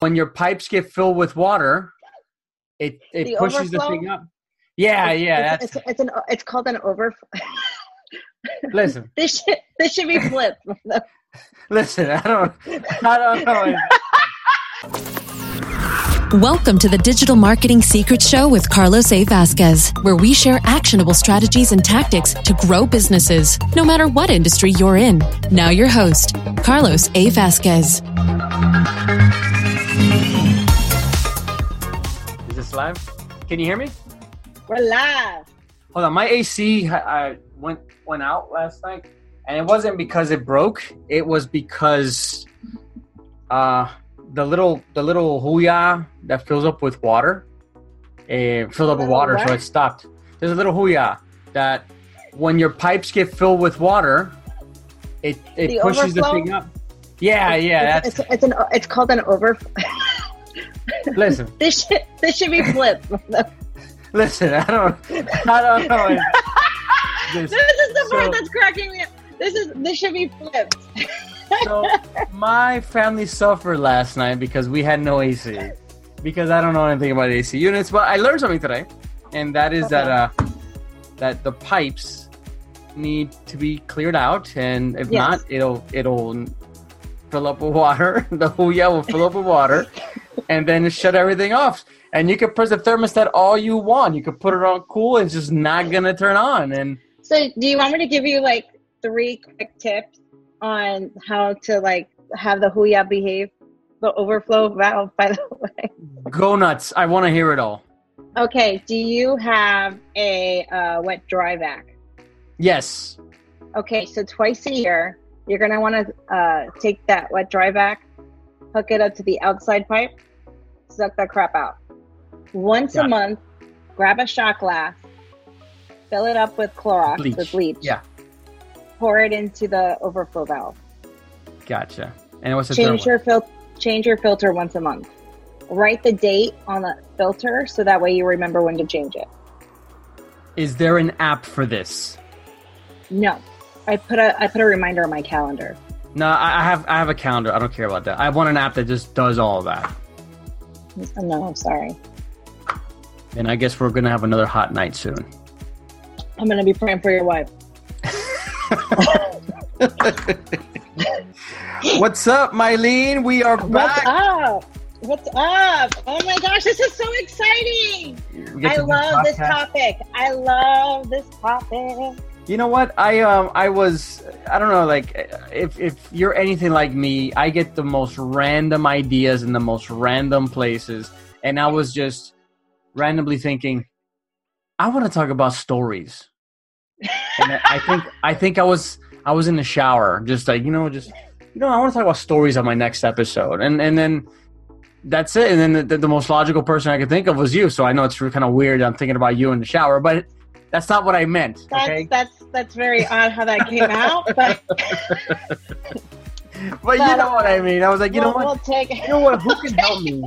When your pipes get filled with water, it it The pushes the thing up. Yeah, yeah. It's, That's it's, it's an it's called an overflow. listen, this should this should be flipped. listen. I don't, I don't know. Welcome to the Digital Marketing Secrets Show with Carlos A. Vasquez, where we share actionable strategies and tactics to grow businesses, no matter what industry you're in. Now, your host, Carlos A. Vasquez. Is this live? Can you hear me? We're live. Hold on, my AC uh, went went out last night, and it wasn't because it broke. It was because uh, the little the little huya that fills up with water, it filled up with water, so it stopped. There's a little huya that when your pipes get filled with water, it it The pushes the thing up. Yeah, yeah. It's, That's it's, it's an it's called an over. listen, This should this should be flipped. listen. I don't, I don't know. This- is the part that's cracking me. up. This is this should be flipped. so my family suffered last night because we had no AC. Because I don't know anything about AC units, but I learned something today, and that is that uh, that the pipes need to be cleared out, and if Yes. not, it'll it'll fill up with water. the huya will fill up with water, and then shut everything off. And you can press the thermostat all you want. You could put it on cool, it's just not gonna turn on. And So, do you want me to give you like three quick tips on how to like have the huya behave, the overflow valve? By the way, go nuts! I want to hear it all. okay. Do you have a uh, wet dry vac? Yes. Okay, so twice a year, you're gonna want to uh, take that wet dry vac, hook it up to the outside pipe, suck that crap out. Once Got a it. month, grab a shot glass, fill it up with Clorox Bleach. with bleach. Yeah. Pour it into the overflow valve. Gotcha. And what's the change your fil- change your filter once a month. Write the date on the filter so that way you remember when to change it. Is there an app for this? No, I put a I put a reminder on my calendar. No, I I have I have a calendar. I don't care about that. I want an app that just does all of that. No, I'm sorry. And I guess we're gonna have another hot night soon. I'm gonna be praying for your wife. What's up, Mylene? We are back. What's up? What's up? Oh my gosh, this is so exciting! I love this topic. I love this topic. You know what? I um I was I don't know like if if you're anything like me, I get the most random ideas in the most random places, and I was just randomly thinking, I want to talk about stories. And I think I think I was I was in the shower, just like you know, just you know, I want to talk about stories on my next episode, and and then that's it. And then the, the, the most logical person I could think of was you. So I know it's kind of weird. I'm thinking about you in the shower, but that's not what I meant. That's Okay, that's that's very odd how that came out, but but you know what I mean. I was like, you know what? we'll take You know what? Who can help me?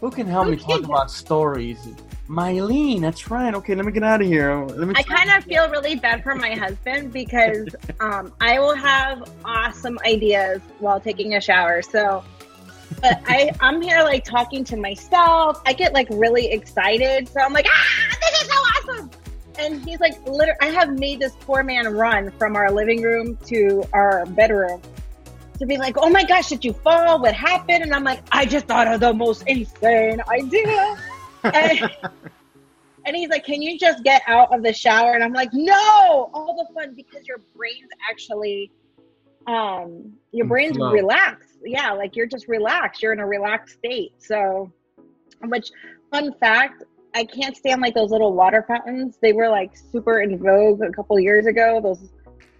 Who can help me talk about stories? Mylene, that's right. Okay, let me get out of here. Let me. I kind of feel really bad for my husband because um, I will have awesome ideas while taking a shower. So, but I I'm here like talking to myself. I get like really excited. So I'm like, ah, this is so awesome. And he's like, literally, I have made this poor man run from our living room to our bedroom to be like, oh my gosh, did you fall? What happened? And I'm like, I just thought of the most insane idea. And, and he's like, Can you just get out of the shower? And I'm like, No, all the fun because your brain's actually um your brain's flow. relaxed. Yeah, like you're just relaxed. You're in a relaxed state. So which fun fact, I can't stand like those little water fountains. They were like super in vogue a couple years ago. Those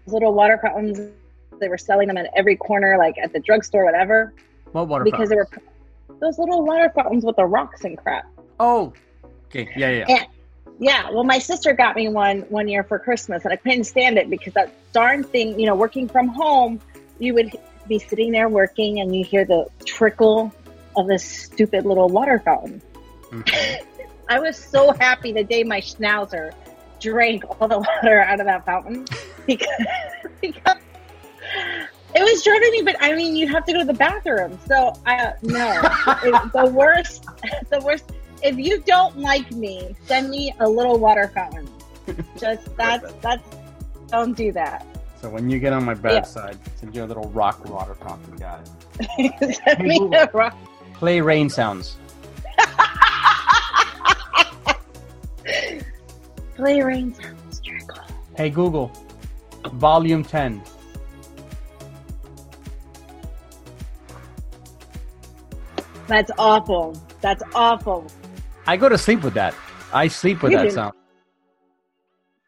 little water fountains, they were selling them at every corner, like at the drugstore, whatever what water? because they were those little water fountains with the rocks and crap. Oh, okay, yeah, yeah. yeah. And, yeah, well, my sister got me one one year for Christmas, and I couldn't stand it because that darn thing, you know, working from home, you would be sitting there working, and you hear the trickle of this stupid little water fountain. Mm-hmm. I was so happy the day my schnauzer drank all the water out of that fountain because, because it was driving me. But I mean, you have to go to the bathroom, so I no. the worst, the worst. If you don't like me, send me a little water fountain. Just that's that's don't do that. So when you get on my bad yeah. side, send you a little rock water fountain, guy. send me a rock. Play rain sounds. Play rain sounds. Trickle. Hey Google, volume ten. That's awful. That's awful. I go to sleep with that. I sleep with you that do. sound.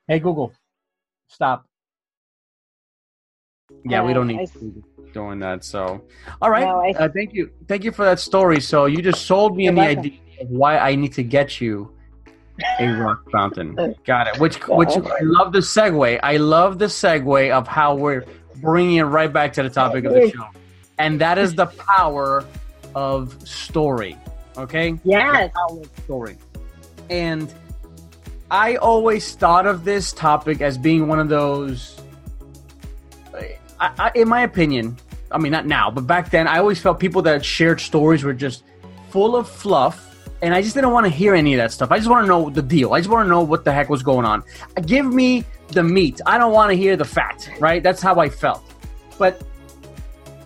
Hey Google, stop. Yeah, we don't need I, doing that. So, all right. No, I, uh, thank you. Thank you for that story. So you just sold me on the idea of why I need to get you a rock fountain. Got it. Which, which I love the segue. I love the segue of how we're bringing it right back to the topic of the show, and that is the power of story. Okay. Yes. story. And I always thought of this topic as being one of those I, I, in my opinion, I mean, not now, but back then, I always felt people that shared stories were just full of fluff, and I just didn't want to hear any of that stuff. I just want to know the deal. I just want to know what the heck was going on. Give me the meat. I don't want to hear the fat, right? That's how I felt. But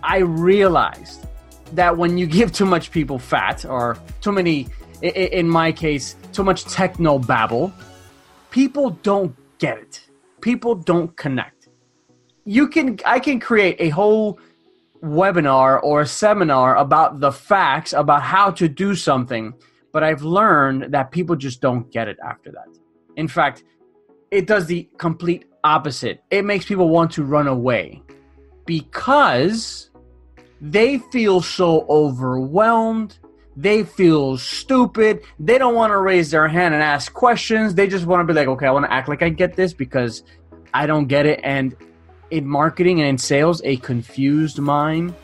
I realized that when you give too much people fat, or too many, in my case, too much techno babble, people don't get it. People don't connect you can I can create a whole webinar or a seminar about the facts about how to do something, but I've learned that people just don't get it after that. In fact, it does the complete opposite. It makes people want to run away because they feel so overwhelmed. They feel stupid. They don't want to raise their hand and ask questions. They just want to be like, okay, I want to act like I get this because I don't get it. And in marketing and in sales, a confused mind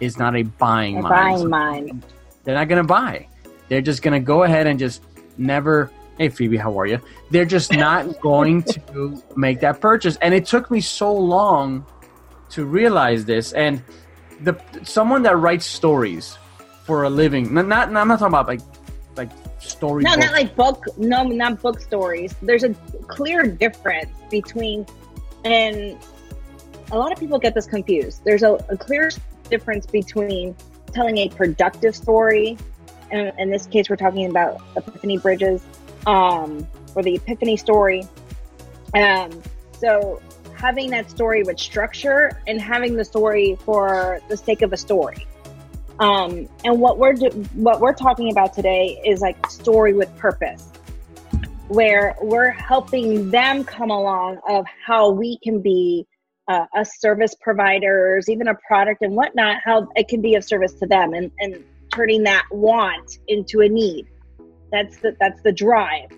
is not a buying a mind. Buying mind. They're not going to buy. They're just going to go ahead and just never. Hey Phoebe, how are you? They're just not going to make that purchase. And it took me so long to realize this. And the someone that writes stories for a living. Not, not I'm not talking about like like story. No, not like book. No, not book stories. There's a clear difference between and a lot of people get this confused. There's a, a clear difference between telling a productive story, and in this case, we're talking about Epiphany Bridges, um, or the Epiphany story. Um, so having that story with structure and having the story for the sake of a story. Um, and what we're do- what we're talking about today is like story with purpose, where we're helping them come along of how we can be uh, us service providers, even a product and whatnot, how it can be of service to them and, and turning that want into a need. That's the, that's the drive.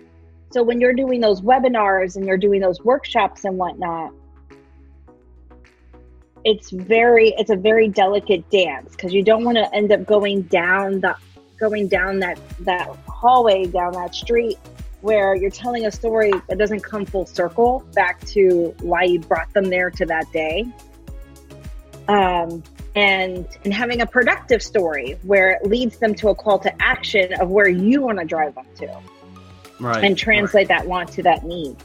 So when you're doing those webinars and you're doing those workshops and whatnot, it's very it's a very delicate dance because you don't want to end up going down the going down that that hallway down that street where you're telling a story that doesn't come full circle back to why you brought them there to that day. Um, and and having a productive story where it leads them to a call to action of where you want to drive them to, right? And translate right. that want to that need.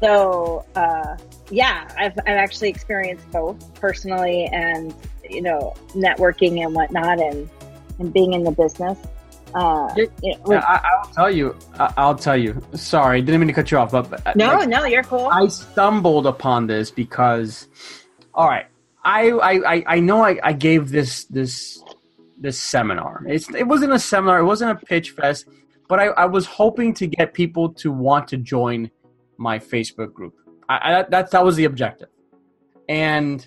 So uh, yeah, I've I've actually experienced both personally and you know networking and whatnot and and being in the business. Uh, I, will tell you. I, will tell you. Sorry, didn't mean to cut you off, but no, like, no, you're cool. I stumbled upon this because, all right, I I, I know I, I gave this this this seminar. It's, it wasn't a seminar. It wasn't a pitch fest, but I, I was hoping to get people to want to join my Facebook group. I, I that that was the objective, and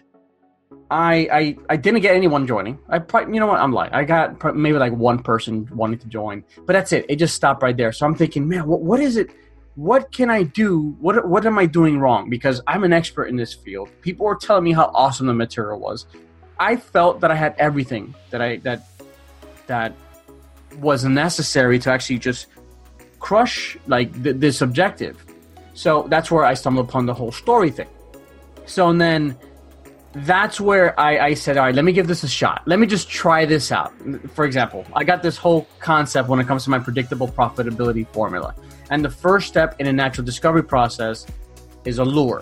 I, I I didn't get anyone joining. I probably, you know what? I'm lying. I got maybe like one person wanting to join, but that's it. It just stopped right there. So I'm thinking, man, what, what is it? What can I do? What what am I doing wrong? Because I'm an expert in this field. People were telling me how awesome the material was. I felt that I had everything that I that that was necessary to actually just crush like th- this objective. So that's where I stumbled upon the whole story thing. So and then that's where I, I said, all right, let me give this a shot. Let me just try this out. For example, I got this whole concept when it comes to my predictable profitability formula. And the first step in a natural discovery process is a lure.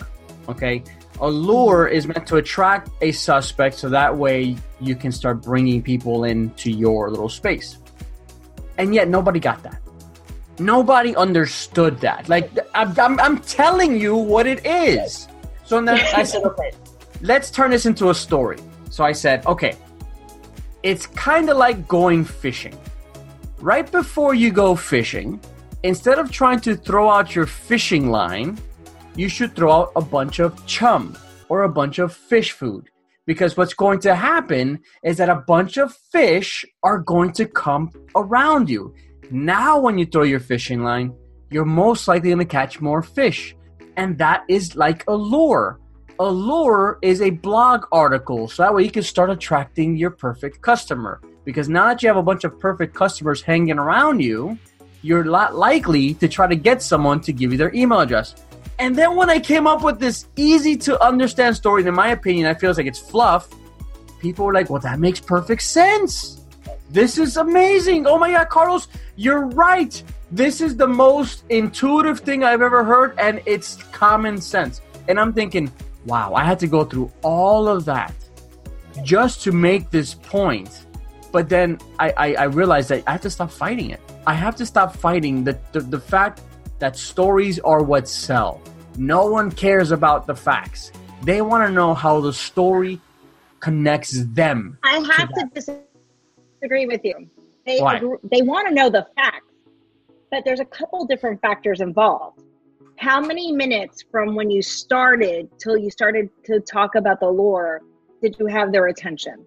Okay. A lure is meant to attract a suspect so that way you can start bringing people into your little space. And yet nobody got that. Nobody understood that. Like, I'm, I'm, I'm telling you what it is. So then I said, okay, let's turn this into a story. So I said, okay, it's kind of like going fishing. Right before you go fishing, instead of trying to throw out your fishing line, you should throw out a bunch of chum or a bunch of fish food. Because what's going to happen is that a bunch of fish are going to come around you. Now, when you throw your fishing line, you're most likely going to catch more fish. And that is like a lure. A lure is a blog article so that way you can start attracting your perfect customer. Because now that you have a bunch of perfect customers hanging around you you're lot likely to try to get someone to give you their email address. And then when i came up with this easy to understand story in my opinion i feel like it's fluff people were like well that makes perfect sense this is amazing oh my god carlos you're right this is the most intuitive thing i've ever heard and it's common sense and i'm thinking wow, I had to go through all of that just to make this point. But then I, I, I realized that I have to stop fighting it. I have to stop fighting the, the, the fact that stories are what sell. No one cares about the facts. They want to know how the story connects them. I have to, to disagree with you. They, agree, they want to know the facts, but there's a couple different factors involved how many minutes from when you started till you started to talk about the lure did you have their attention?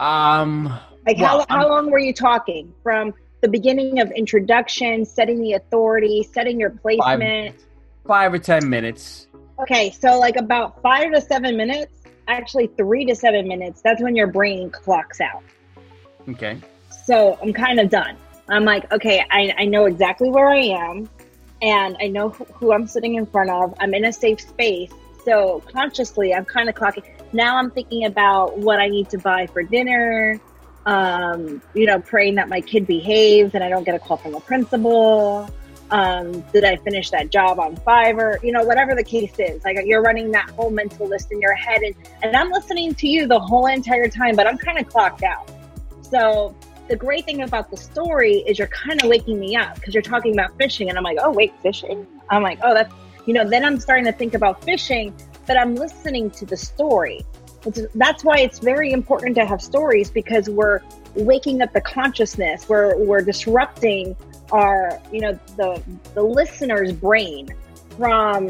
Um, like well, how, how long were you talking from the beginning of introduction, setting the authority, setting your placement? Five, five or ten minutes. Okay, so like about five to seven minutes, actually three to seven minutes. That's when your brain clocks out. Okay. So I'm kind of done. I'm like, okay, I, I know exactly where I am and I know who, who I'm sitting in front of. I'm in a safe space. So consciously, I'm kind of clocking. Now I'm thinking about what I need to buy for dinner, um, you know, praying that my kid behaves and I don't get a call from the principal. Um, did I finish that job on Fiverr? You know, whatever the case is, like you're running that whole mental list in your head, and, and I'm listening to you the whole entire time, but I'm kind of clocked out. So the great thing about the story is you're kind of waking me up because you're talking about fishing and I'm like, oh, wait, fishing? I'm like, oh, that's, you know, then I'm starting to think about fishing, but I'm listening to the story. It's, that's why it's very important to have stories because we're waking up the consciousness. We're, we're disrupting our, you know, the, the listener's brain from,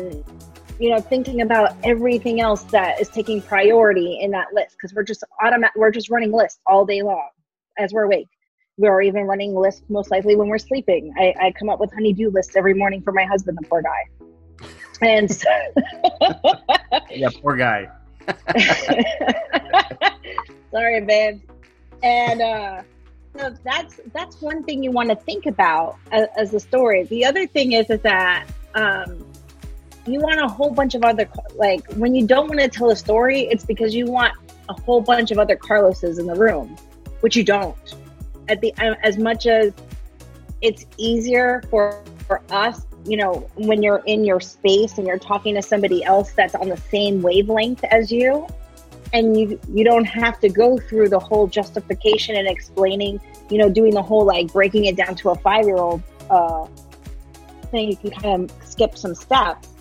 you know, thinking about everything else that is taking priority in that list because we're just automatic, we're just running lists all day long as we're awake. We're even running lists most likely when we're sleeping. I, I come up with honeydew lists every morning for my husband, the poor guy. And so yeah, poor guy. Sorry, babe. And uh, that's that's one thing you want to think about as, as a story. The other thing is is that um, you want a whole bunch of other like when you don't want to tell a story, it's because you want a whole bunch of other Carloses in the room which you don't. At the as much as it's easier for, for us, you know, when you're in your space and you're talking to somebody else that's on the same wavelength as you, and you you don't have to go through the whole justification and explaining, you know, doing the whole like breaking it down to a five year old uh, thing. You can kind of skip some steps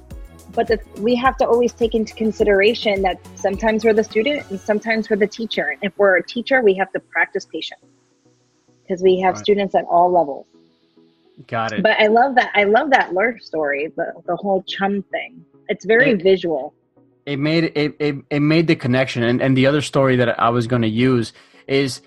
but the, we have to always take into consideration that sometimes we're the student and sometimes we're the teacher. And if we're a teacher, we have to practice patience because we have right. students at all levels. Got it. But I love that. I love that lure story, the, the whole chum thing. It's very visual. It made it, it, it made the connection. And, and the other story that i was going to use is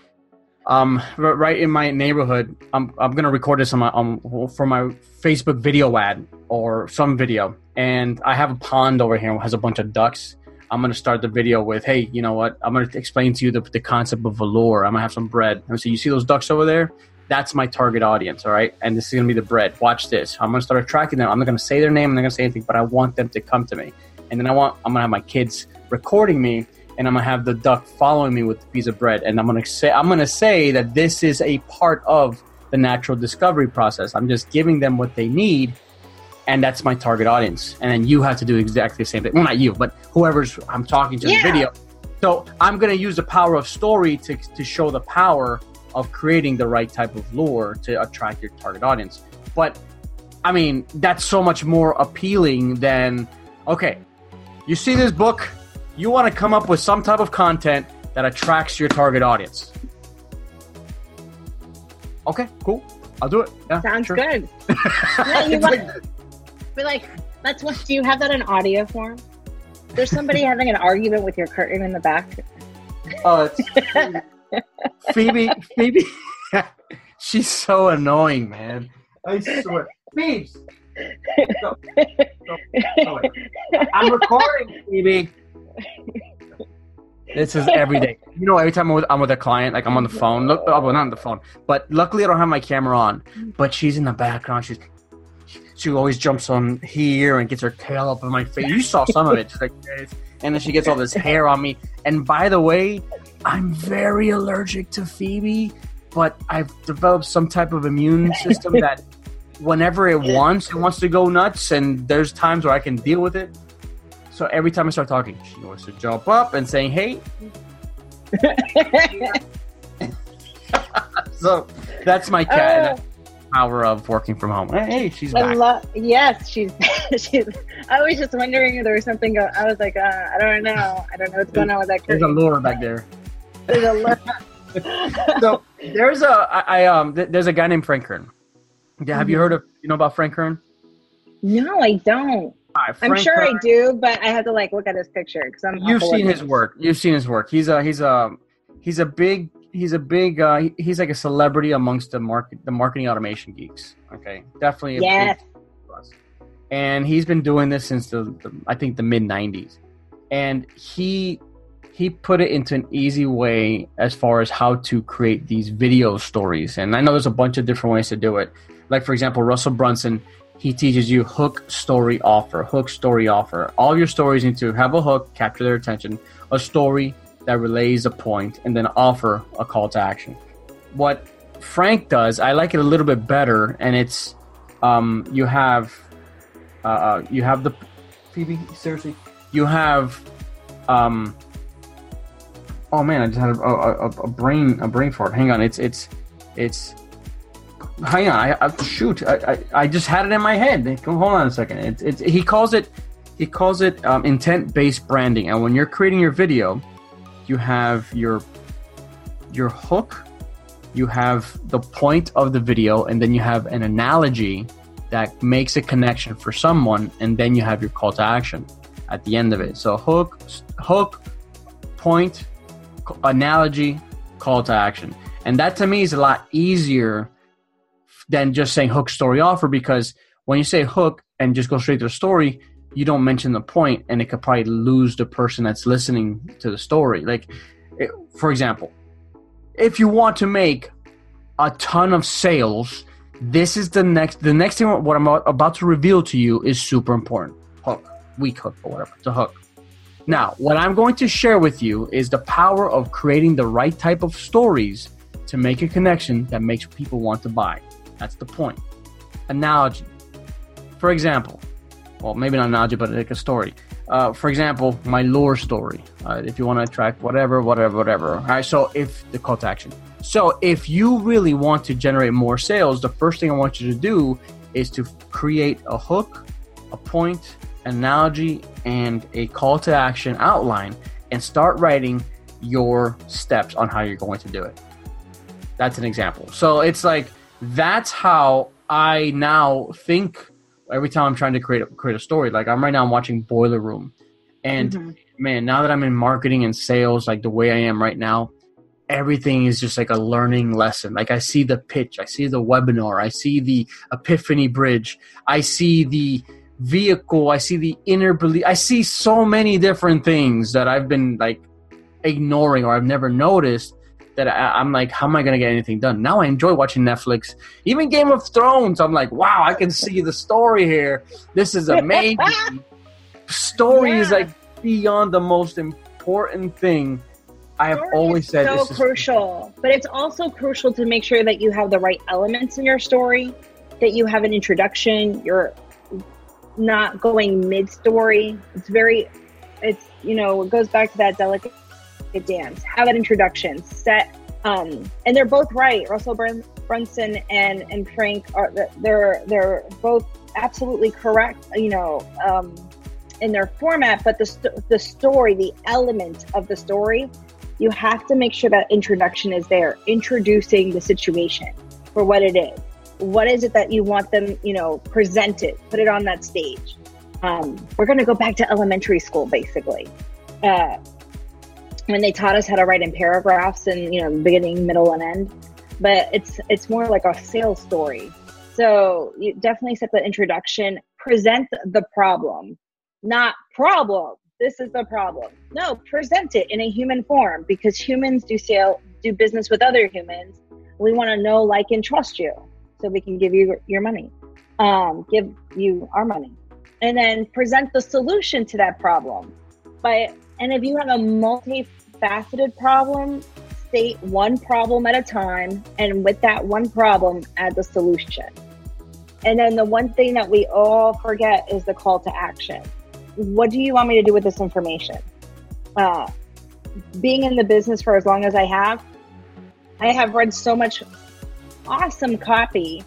um right in my neighborhood i'm, I'm going to record this on my um, for my facebook video ad or some video. And i have a pond over here has a bunch of ducks. I'm going to start the video with hey you know what? I'm going to explain to you the, the concept of the lure. I'm going to have some bread. And so you see those ducks over there? That's my target audience all right? And this is going to be the bread. Watch this. I'm going to start attracting them. I'm not going to say their name i'm not going to say anything but i want them to come to me and then I want I'm gonna have my kids recording me, and I'm gonna have the duck following me with the piece of bread, and I'm gonna say I'm gonna say that this is a part of the natural discovery process. I'm just giving them what they need, and that's my target audience. And then you have to do exactly the same thing. Well, not you, but whoever's I'm talking to in Yeah. the video. So I'm gonna use the power of story to to show the power of creating the right type of lure to attract your target audience. But I mean, that's so much more appealing than okay, you see this book, you want to come up with some type of content that attracts your target audience. Okay, cool. I'll do it. Yeah, Sounds sure. good. Yeah, you want- like- But like, let's. What, do you have that in audio form? There's somebody having an argument with your curtain in the back. Oh, it's Phoebe. Phoebe. She's so annoying, man. I swear. Phoebe. Go. Go away. I'm recording, Phoebe. This is every day. You know, every time I'm with, I'm with a client, like I'm on the phone. Look, oh, well, not on the phone, but luckily I don't have my camera on. But she's in the background. She's she always jumps on here and gets her tail up in my face. You saw some of it, just like this. and then she gets all this hair on me. And by the way, I'm very allergic to Phoebe, but I've developed some type of immune system that whenever it wants, it wants to go nuts. And there's times where I can deal with it. So every time I start talking, she wants to jump up and saying, "Hey." so that's my cat. and power of working from home. Hey, she's back. love. Yes, she's. she's. I was just wondering if there was something. Go, I was like, uh, I don't know. I don't know what's going on with that There's a lure back there. There's a lo- So there's a I, I um th- there's a guy named Frank Kern. Yeah, have you heard of you know about Frank Kern? no, I don't. Right, I'm sure Kern- I do, but I have to like look at his picture because I'm. You've seen his work. You've seen his work. He's a he's a he's a big he's a big uh, he's like a celebrity amongst the market the marketing automation geeks. Okay, definitely. A Yes. And he's been doing this since the, the I think the mid '90s, and he he put it into an easy way as far as how to create these video stories. And I know there's a bunch of different ways to do it. Like for example, Russell Brunson he teaches you hook story offer hook story offer. All your stories need to have a hook capture their attention a story that relays a point and then offer a call to action. What frank does i like it a little bit better and it's um, you have uh, uh, you have the phoebe seriously you have um, oh man i just had a, a, a, a brain a brain fart. Hang on it's it's it's hang on. I, I shoot. I, I, I just had it in my head. Hold on a second. It's it's he calls it he calls it um, intent based branding. And when you're creating your video, you have your your hook, you have the point of the video, and then you have an analogy that makes a connection for someone, and then you have your call to action at the end of it. So hook, hook, point, analogy, call to action, and that to me is a lot easier than just saying hook story offer because when you say hook and just go straight to the story you don't mention the point and it could probably lose the person that's listening to the story. Like it, for example if you want to make a ton of sales this is the next the next thing what i'm about to reveal to you is super important. Hook weak hook or whatever it's a hook. Now what i'm going to share with you is the power of creating the right type of stories to make a connection that makes people want to buy that's the point. Analogy. For example, well, maybe not analogy, but like a story. Uh, for example, my lure story. Uh, if you want to attract whatever, whatever, whatever. All right. So if the call to action. So if you really want to generate more sales, the first thing I want you to do is to create a hook, a point, analogy, and a call to action outline, and start writing your steps on how you're going to do it. That's an example. So it's like that's how I now think every time I'm trying to create a, create a story. Like I'm right now I'm watching Boiler Room, And mm-hmm. man, now that I'm in marketing and sales, like the way I am right now, everything is just like a learning lesson. Like I see the pitch, I see the webinar, I see the epiphany bridge, I see the vehicle, I see the inner belief, I see so many different things that I've been like ignoring or I've never noticed that I, am like, how am I going to get anything done? Now I enjoy watching Netflix. Even Game of Thrones, I'm like, wow, I can see the story here. This is amazing. story yeah. is like beyond the most important thing. I have story always said so crucial, but it's also crucial to make sure that you have the right elements in your story, that you have an introduction, you're not going mid story. It's very, it's, you know, it goes back to that delicate dance, have an introduction, set, um, and they're both right. Russell Brun- Brunson and, and Frank are, they're, they're both absolutely correct, you know, um, in their format, but the, the story, the element of the story, you have to make sure that introduction is there, introducing the situation for what it is. What is it that you want them, you know, presented, put it on that stage. Um, we're going to go back to elementary school, basically. Uh, when they taught us how to write in paragraphs and you know beginning middle and end. But it's it's more like a sales story. So you definitely set the introduction present the problem. Not problem this is the problem. No present it in a human form because humans do sale do business with other humans. We want to know like and trust you so we can give you your money um, give you our money. And then present the solution to that problem by and if you have a multifaceted problem, state one problem at a time, and with that one problem, add the solution. And then the one thing that we all forget is the call to action. What do you want me to do with this information? Uh, being in the business for as long as I have, I have read so much awesome copy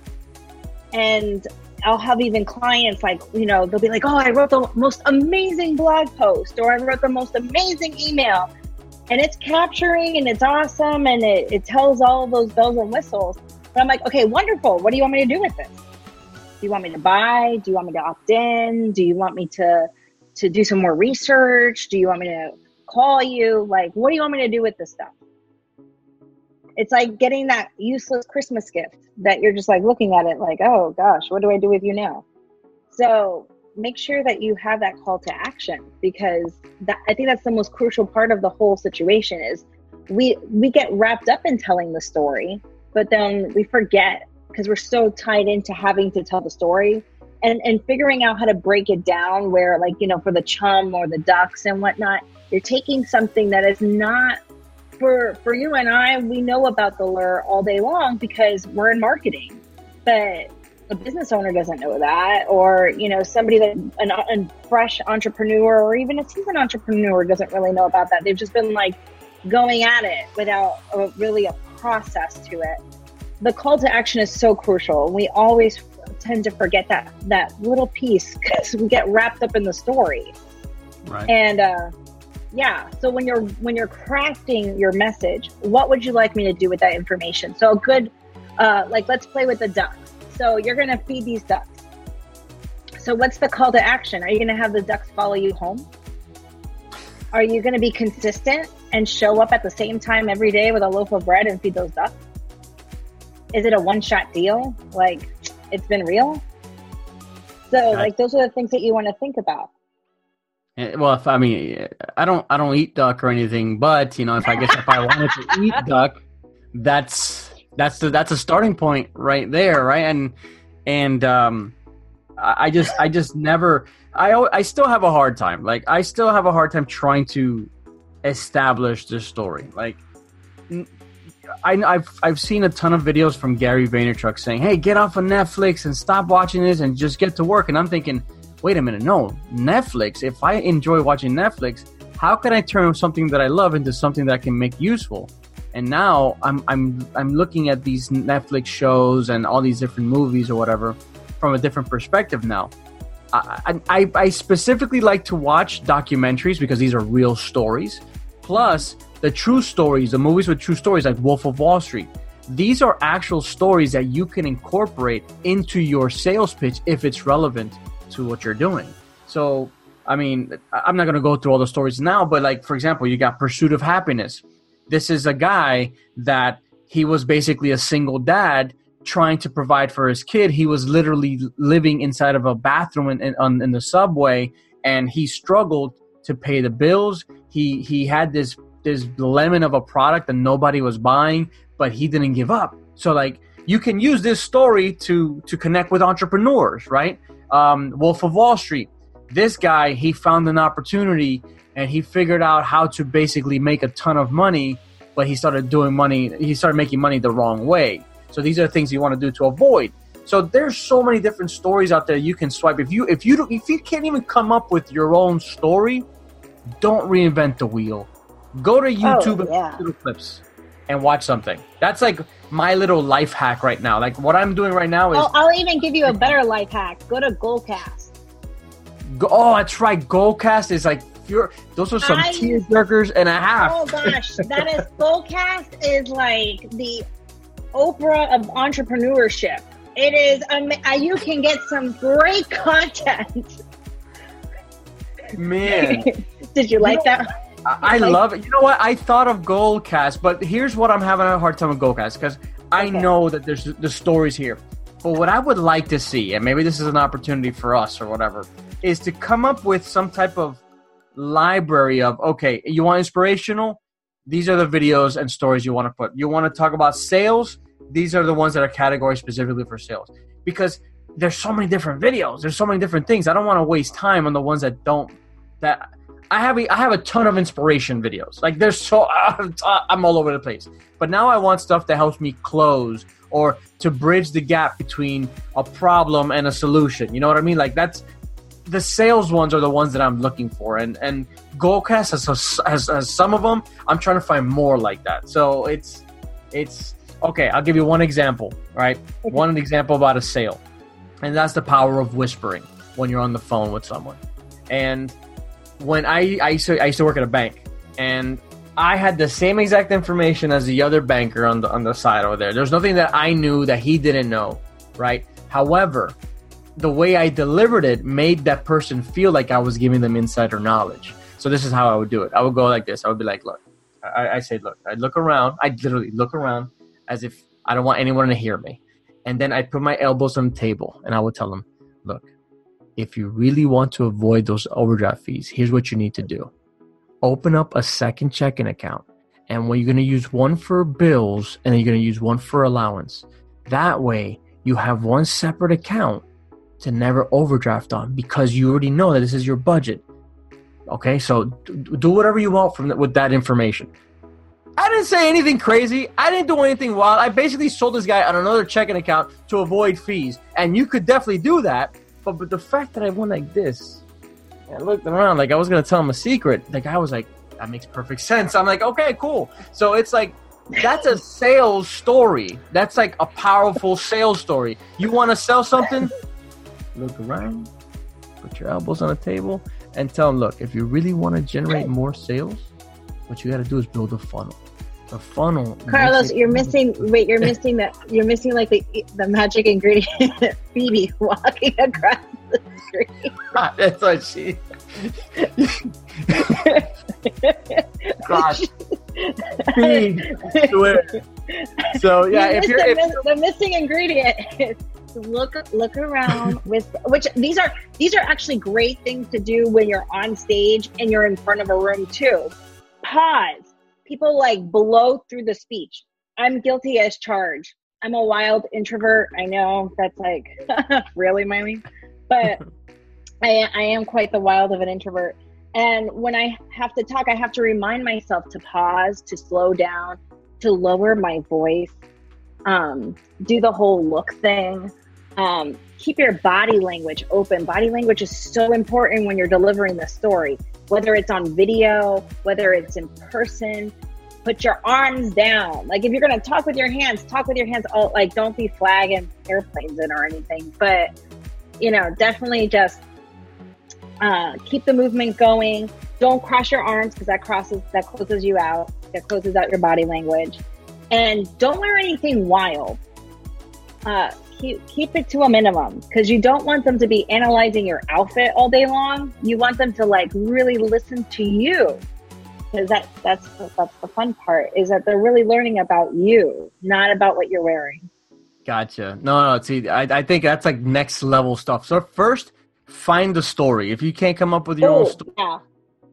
and I'll have even clients like, you know, they'll be like, oh, I wrote the most amazing blog post or I wrote the most amazing email. And it's capturing and it's awesome and it, it tells all of those bells and whistles. But I'm like, okay, wonderful. What do you want me to do with this? Do you want me to buy? Do you want me to opt in? Do you want me to to do some more research? Do you want me to call you? Like, what do you want me to do with this stuff? It's like getting that useless Christmas gift that you're just like looking at it like, oh gosh, what do I do with you now? So make sure that you have that call to action because that, I think that's the most crucial part of the whole situation is we we get wrapped up in telling the story, but then we forget because we're so tied into having to tell the story and and figuring out how to break it down where like you know for the chum or the ducks and whatnot you're taking something that is not for for you and I, we know about the lure all day long because we're in marketing, but a business owner doesn't know that, or you know, somebody that an, a fresh entrepreneur or even a seasoned entrepreneur doesn't really know about that. They've just been like going at it without a, really a process to it. The call to action is so crucial. We always tend to forget that that little piece because we get wrapped up in the story. Right. And uh, yeah. So when you're when you're crafting your message what would you like me to do with that information? So a good uh, like let's play with the ducks so you're going to feed these ducks. So what's the call to action? Are you going to have the ducks follow you home? Are you going to be consistent and show up at the same time every day with a loaf of bread and feed those ducks? Is it a one shot deal? Like it's been real? So like those are the things that you want to think about well, if I mean, I don't, I don't eat duck or anything, but you know, if I guess if I wanted to eat duck, that's that's the that's a starting point right there, right? And and um, I just I just never I I still have a hard time. Like I still have a hard time trying to establish the story. Like I, have I've seen a ton of videos from Gary Vaynerchuk saying, "Hey, get off of Netflix and stop watching this and just get to work." And I'm thinking wait a minute, no, Netflix. If I enjoy watching Netflix, how can I turn something that I love into something that I can make useful? And now I'm I'm I'm looking at these Netflix shows and all these different movies or whatever from a different perspective now. I, I, I specifically like to watch documentaries because these are real stories. Plus, the true stories, the movies with true stories like Wolf of Wall Street. These are actual stories that you can incorporate into your sales pitch if it's relevant to what you're doing. So I mean, I'm not going to go through all the stories now, but like for example, you got Pursuit of Happiness. This is a guy that he was basically a single dad trying to provide for his kid. He was literally living inside of a bathroom in, in, in the subway, and he struggled to pay the bills. He he had this this lemon of a product that nobody was buying, but he didn't give up. So like you can use this story to to connect with entrepreneurs, right? Um, Wolf of Wall Street. This guy he found an opportunity and he figured out how to basically make a ton of money, but he started doing money. He started making money the wrong way. So these are things you want to do to avoid. So there's so many different stories out there you can swipe. If you if you do if you can't even come up with your own story, don't reinvent the wheel. Go to YouTube oh, yeah. little clips and watch something. That's like my little life hack right now. Like what I'm doing right now is. Oh, I'll even give you a better life hack. Go to Goalcast. Go, oh, that's right. Goalcast is like pure. Those are some tearjerkers and a half. Oh gosh, that is Goalcast is like the Oprah of entrepreneurship. It is. Um, you can get some great content. Man, did you like you know, that? I, love it. You know what? I thought of Goalcast, but here's what I'm having a hard time with Goalcast because I okay. know that there's the stories here. But what I would like to see, and maybe this is an opportunity for us or whatever, is to come up with some type of library of okay, you want inspirational? These are the videos and stories you want to put. You want to talk about sales? These are the ones that are categorized specifically for sales. Because there's so many different videos. There's so many different things. I don't want to waste time on the ones that don't that I have a, I have a ton of inspiration videos. Like there's so I'm all over the place. But now I want stuff that helps me close or to bridge the gap between a problem and a solution. You know what I mean? Like that's the sales ones are the ones that I'm looking for, and and Goalcast has, has, has some of them. I'm trying to find more like that. So it's it's okay. I'll give you one example. Right, one example about a sale, and that's the power of whispering when you're on the phone with someone. And when I I used to, I used to work at a bank, and I had the same exact information as the other banker on the on the side over there. There's nothing that I knew that he didn't know, right? However, the way I delivered it made that person feel like I was giving them insider knowledge. So this is how I would do it. I would go like this. I would be like, look, I, I say, look, I'd look around. I'd literally look around as if I don't want anyone to hear me. And then I'd put my elbows on the table and I would tell them, look, if you really want to avoid those overdraft fees, here's what you need to do open up a second checking account. And when you're going to use one for bills and then you're going to use one for allowance, that way you have one separate account to never overdraft on because you already know that this is your budget. Okay, so do whatever you want from with that information. I didn't say anything crazy. I didn't do anything wild. I basically sold this guy on another checking account to avoid fees, and you could definitely do that but but the fact that I went like this, I looked around like I was gonna tell him a secret. The guy was like, "That makes perfect sense." I'm like, "Okay, cool." So it's like that's a sales story. That's like a powerful sales story. You want to sell something? Look around, put your elbows on the table, and tell them, "Look, if you really want to generate more sales, what you got to do is build a funnel." The funnel. Carlos, you're missing. Wait, you're missing that. You're missing like the the magic ingredient. Phoebe walking across the screen. Ah, that's what she. Gosh. Phoebe. So yeah, you if you're the, if, the missing ingredient look look around with which these are these are actually great things to do when you're on stage and you're in front of a room too. Pause people like blow through the speech. I'm guilty as charged. I'm a wild introvert. I know that's like really Miley, but I, I am quite the wild of an introvert. And when I have to talk, I have to remind myself to pause, to slow down, to lower my voice, um, do the whole look thing. Um, keep your body language open. Body language is so important when you're delivering the story whether it's on video, whether it's in person, put your arms down. Like if you're gonna talk with your hands, talk with your hands. Oh, like don't be flagging airplanes in or anything. But you know, definitely just uh, keep the movement going. Don't cross your arms because that crosses that closes you out. That closes out your body language. And don't wear anything wild. uh, keep keep it to a minimum because you don't want them to be analyzing your outfit all day long. You want them to like really listen to you because that that's that's the fun part is that they're really learning about you, not about what you're wearing. Gotcha. No, no. See, I, I think that's like next level stuff. So first, find the story. If you can't come up with your Oh, own story, yeah.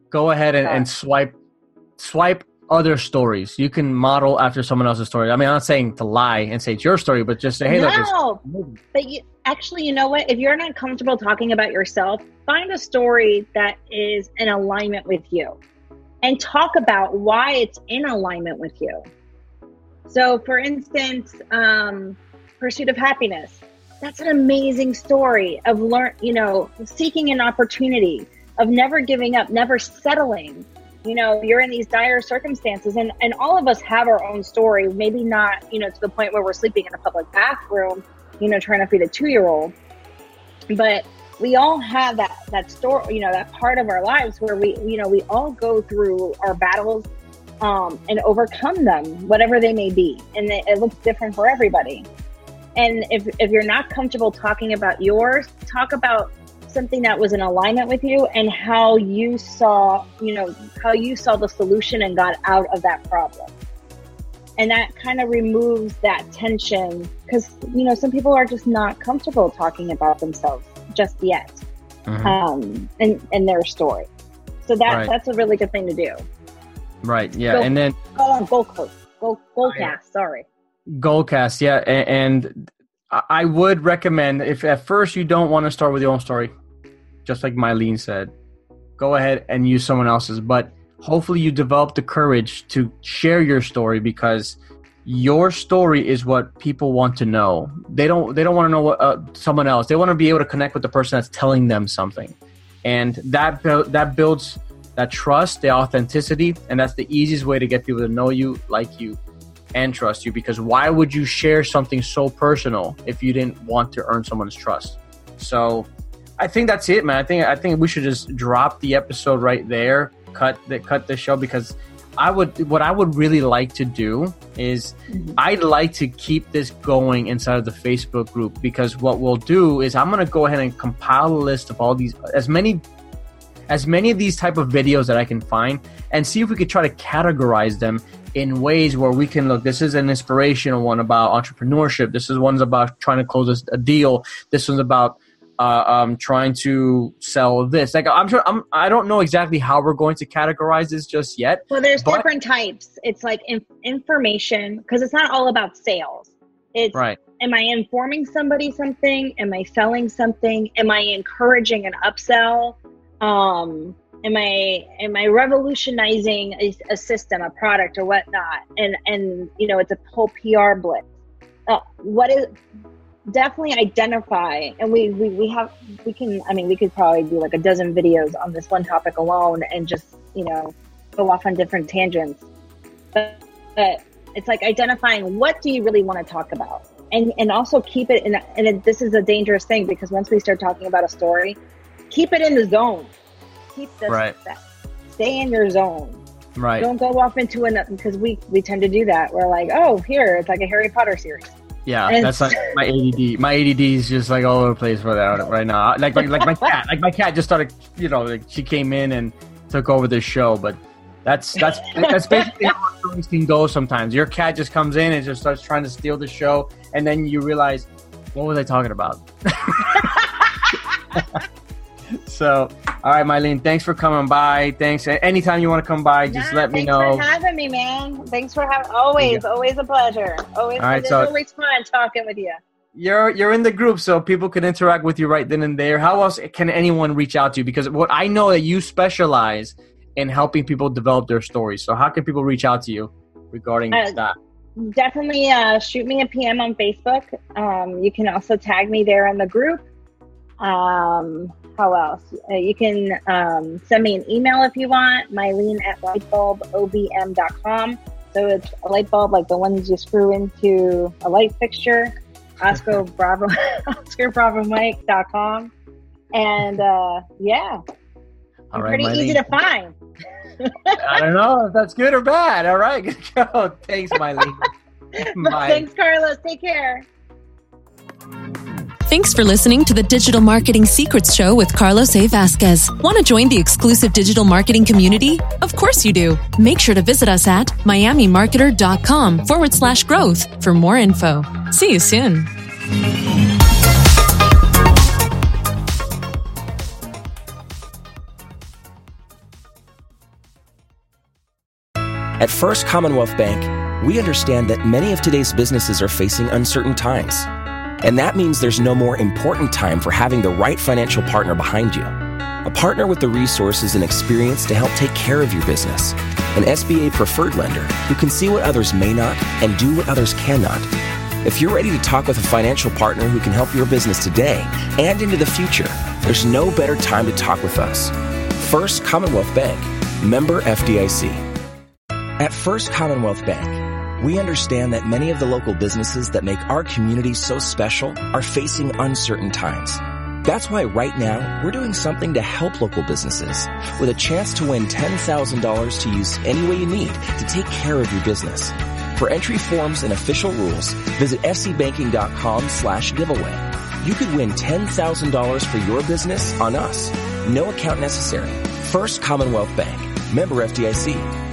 go ahead and, and swipe, swipe other stories. You can model after someone else's story. I mean, I'm not saying to lie and say it's your story, but just say, hey, look, no, but you actually, you know what? If you're not comfortable talking about yourself, find a story that is in alignment with you, and talk about why it's in alignment with you. So, for instance, um, pursuit of happiness. That's an amazing story of learn, you know, seeking an opportunity, of never giving up, never settling. You know, you're in these dire circumstances, and and all of us have our own story. Maybe not, you know, to the point where we're sleeping in a public bathroom, you know, trying to feed a two year old, but we all have that that story, you know, that part of our lives where we, you know, we all go through our battles um, and overcome them, whatever they may be, and it, it looks different for everybody. And if if you're not comfortable talking about yours, talk about something that was in alignment with you and how you saw, you know, how you saw the solution and got out of that problem. And that kind of removes that tension because, you know, some people are just not comfortable talking about themselves just yet Mhm. um, and, and their story. So that Right. that's a really good thing to do. right. Yeah. Go- And then Go on, Gold Coast. Go, Gold Oh, yeah. Cast, sorry. Goldcast, yeah, and I I would recommend if at first you don't want to start with your own story, just like Mylene said, go ahead and use someone else's. But hopefully, you develop the courage to share your story because your story is what people want to know. They don't. They don't want to know what uh, someone else. They want to be able to connect with the person that's telling them something, and that that builds that trust, the authenticity, and that's the easiest way to get people to know you, like you, and trust you because why would you share something so personal if you didn't want to earn someone's trust so i think that's it man. I think i think we should just drop the episode right there. Cut the cut the show because i would what i would really like to do is mm-hmm. i'd like to keep this going inside of the facebook group because what we'll do is i'm going to go ahead and compile a list of all these as many as many of these type of videos that I can find and see if we could try to categorize them in ways where we can look this is an inspirational one about entrepreneurship. This is one's about trying to close a deal. This one's about uh, um, trying to sell this like i'm sure I'm, i don't know exactly how we're going to categorize this just yet Well, there's But- different types. It's like in, information because it's not all about sales. It's right am I informing somebody something? Am I selling something? Am I encouraging an upsell? Um, am I am I revolutionizing a, a system, a product, or whatnot? And and you know, it's a whole PR blitz. Uh, what is definitely identify and we, we we have we can i mean we could probably do like a dozen videos on this one topic alone and just you know go off on different tangents. But, but it's like identifying what do you really want to talk about? And and also keep it in and it, this is a dangerous thing because once we start talking about a story keep it in the zone. Keep this Right. that, stay in your zone. Right. Don't go off into another because we we tend to do that. We're like oh here it's like a harry potter series yeah and- that's like my add my add is just like all over the place that right now. Like like, like my cat. Like my cat just started you know like she came in and took over the show but that's that's that's basically how things can go sometimes. Your cat just comes in and just starts trying to steal the show and then you realize what was i talking about so all right mylene thanks for coming by thanks anytime you want to come by just Nah, let me know. thanks for having me, man. Thanks for having. Always, always a pleasure. Always, All right, it's so- always fun talking with you. you're you're in the group so people can interact with you right then and there how else can anyone reach out to you because what i know that you specialize in helping people develop their stories so how can people reach out to you regarding Uh, that Definitely uh, shoot me a PM on Facebook. Um, you can also tag me there in the group. Um, how else? Uh, you can um, send me an email if you want. Mylene at lightbulbobm.com. So it's a light bulb like the ones you screw into a light fixture. Oscar Bravo, Oscar Bravo Mike.com. And uh, yeah, all right pretty easy to find. i don't know if that's good or bad all right good go thanks mylene Thanks, Carlos. Take care. Thanks for listening to the Digital Marketing Secrets Show with Carlos A. Vasquez. Want to join the exclusive digital marketing community? Of course you do. Make sure to visit us at miamimarketer.com forward slash growth for more info. See you soon. At First Commonwealth Bank, we understand that many of today's businesses are facing uncertain times. And that means there's no more important time for having the right financial partner behind you. A partner with the resources and experience to help take care of your business. An SBA preferred lender who can see what others may not and do what others cannot. If you're ready to talk with a financial partner who can help your business today and into the future, there's no better time to talk with us. First Commonwealth Bank, member FDIC. At First Commonwealth Bank, we understand that many of the local businesses that make our community so special are facing uncertain times. That's why right now we're doing something to help local businesses with a chance to win $10,000 to use any way you need to take care of your business. For entry forms and official rules, visit fcbanking.com slash giveaway. You could win $10,000 for your business on us. No account necessary. First Commonwealth Bank. Member FDIC.